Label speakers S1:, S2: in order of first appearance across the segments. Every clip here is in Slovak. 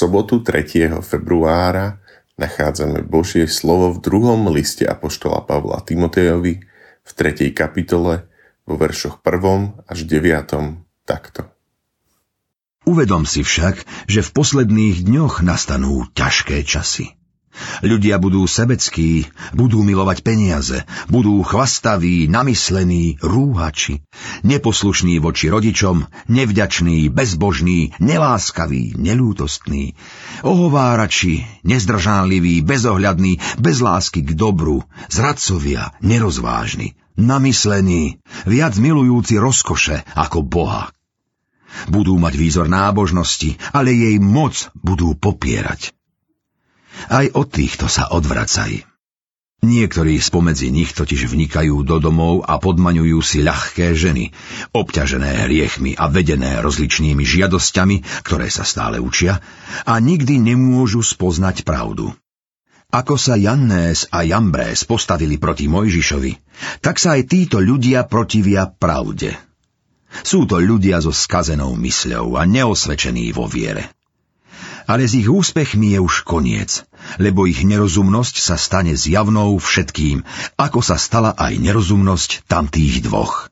S1: sobotu 3. februára nachádzame Božie slovo v druhom liste Apoštola Pavla Timotejovi v 3. kapitole vo veršoch 1. až 9. takto.
S2: Uvedom si však, že v posledných dňoch nastanú ťažké časy. Ľudia budú sebeckí, budú milovať peniaze, budú chvastaví, namyslení, rúhači, neposlušní voči rodičom, nevďační, bezbožní, neláskaví, nelútostní, ohovárači, nezdržánliví, bezohľadní, bez lásky k dobru, zradcovia, nerozvážni, namyslení, viac milujúci rozkoše ako Boha. Budú mať výzor nábožnosti, ale jej moc budú popierať. Aj od týchto sa odvracaj. Niektorí spomedzi nich totiž vnikajú do domov a podmaňujú si ľahké ženy, obťažené hriechmi a vedené rozličnými žiadosťami, ktoré sa stále učia, a nikdy nemôžu spoznať pravdu. Ako sa Jannés a Jambrés postavili proti Mojžišovi, tak sa aj títo ľudia protivia pravde. Sú to ľudia so skazenou mysľou a neosvedčení vo viere. Ale s ich úspechmi je už koniec, lebo ich nerozumnosť sa stane zjavnou všetkým, ako sa stala aj nerozumnosť tamtých dvoch.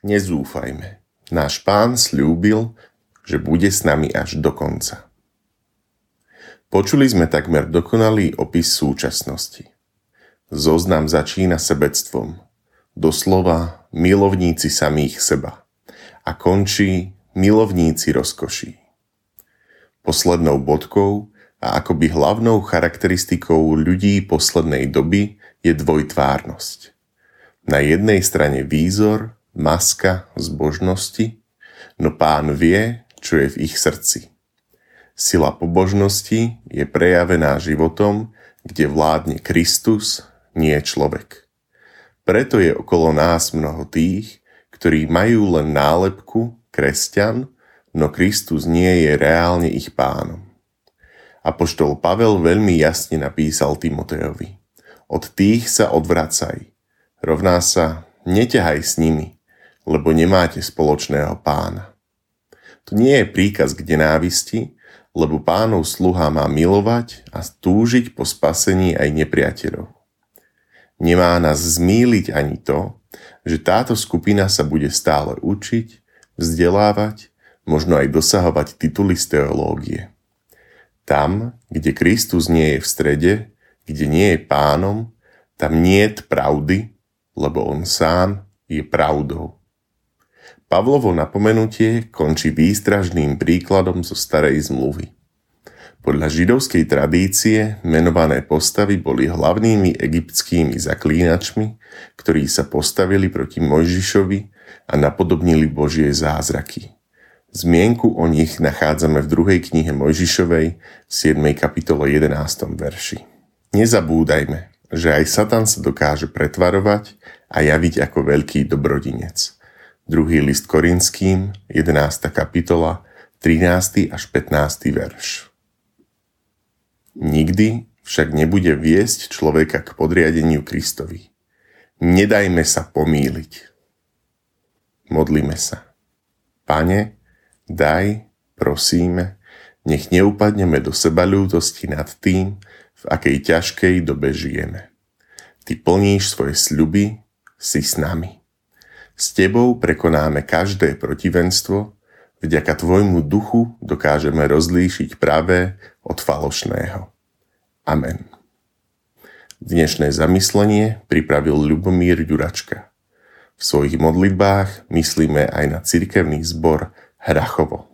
S1: Nezúfajme. Náš pán slúbil, že bude s nami až do konca. Počuli sme takmer dokonalý opis súčasnosti. Zoznam začína sebectvom. Doslova milovníci samých seba. A končí milovníci rozkoší. Poslednou bodkou a akoby hlavnou charakteristikou ľudí poslednej doby je dvojtvárnosť. Na jednej strane výzor, maska zbožnosti, no pán vie, čo je v ich srdci. Sila pobožnosti je prejavená životom, kde vládne Kristus, nie človek. Preto je okolo nás mnoho tých, ktorí majú len nálepku kresťan, no Kristus nie je reálne ich pánom. Apoštol Pavel veľmi jasne napísal Timotejovi. Od tých sa odvracaj. Rovná sa, neťahaj s nimi, lebo nemáte spoločného pána. To nie je príkaz k nenávisti, lebo pánov sluha má milovať a túžiť po spasení aj nepriateľov. Nemá nás zmýliť ani to, že táto skupina sa bude stále učiť, vzdelávať možno aj dosahovať tituly z teológie. Tam, kde Kristus nie je v strede, kde nie je pánom, tam nie je pravdy, lebo on sám je pravdou. Pavlovo napomenutie končí výstražným príkladom zo starej zmluvy. Podľa židovskej tradície menované postavy boli hlavnými egyptskými zaklínačmi, ktorí sa postavili proti Mojžišovi a napodobnili Božie zázraky. Zmienku o nich nachádzame v druhej knihe Mojžišovej v 7. kapitole 11. verši. Nezabúdajme, že aj Satan sa dokáže pretvarovať a javiť ako veľký dobrodinec. Druhý list Korinským, 11. kapitola, 13. až 15. verš. Nikdy však nebude viesť človeka k podriadeniu Kristovi. Nedajme sa pomýliť. Modlíme sa. Pane, Daj, prosíme, nech neupadneme do seba ľútosti nad tým, v akej ťažkej dobe žijeme. Ty plníš svoje sľuby, si s nami. S tebou prekonáme každé protivenstvo, vďaka tvojmu duchu dokážeme rozlíšiť pravé od falošného. Amen. Dnešné zamyslenie pripravil Ľubomír Ďuračka. V svojich modlitbách myslíme aj na cirkevný zbor Hrachovo.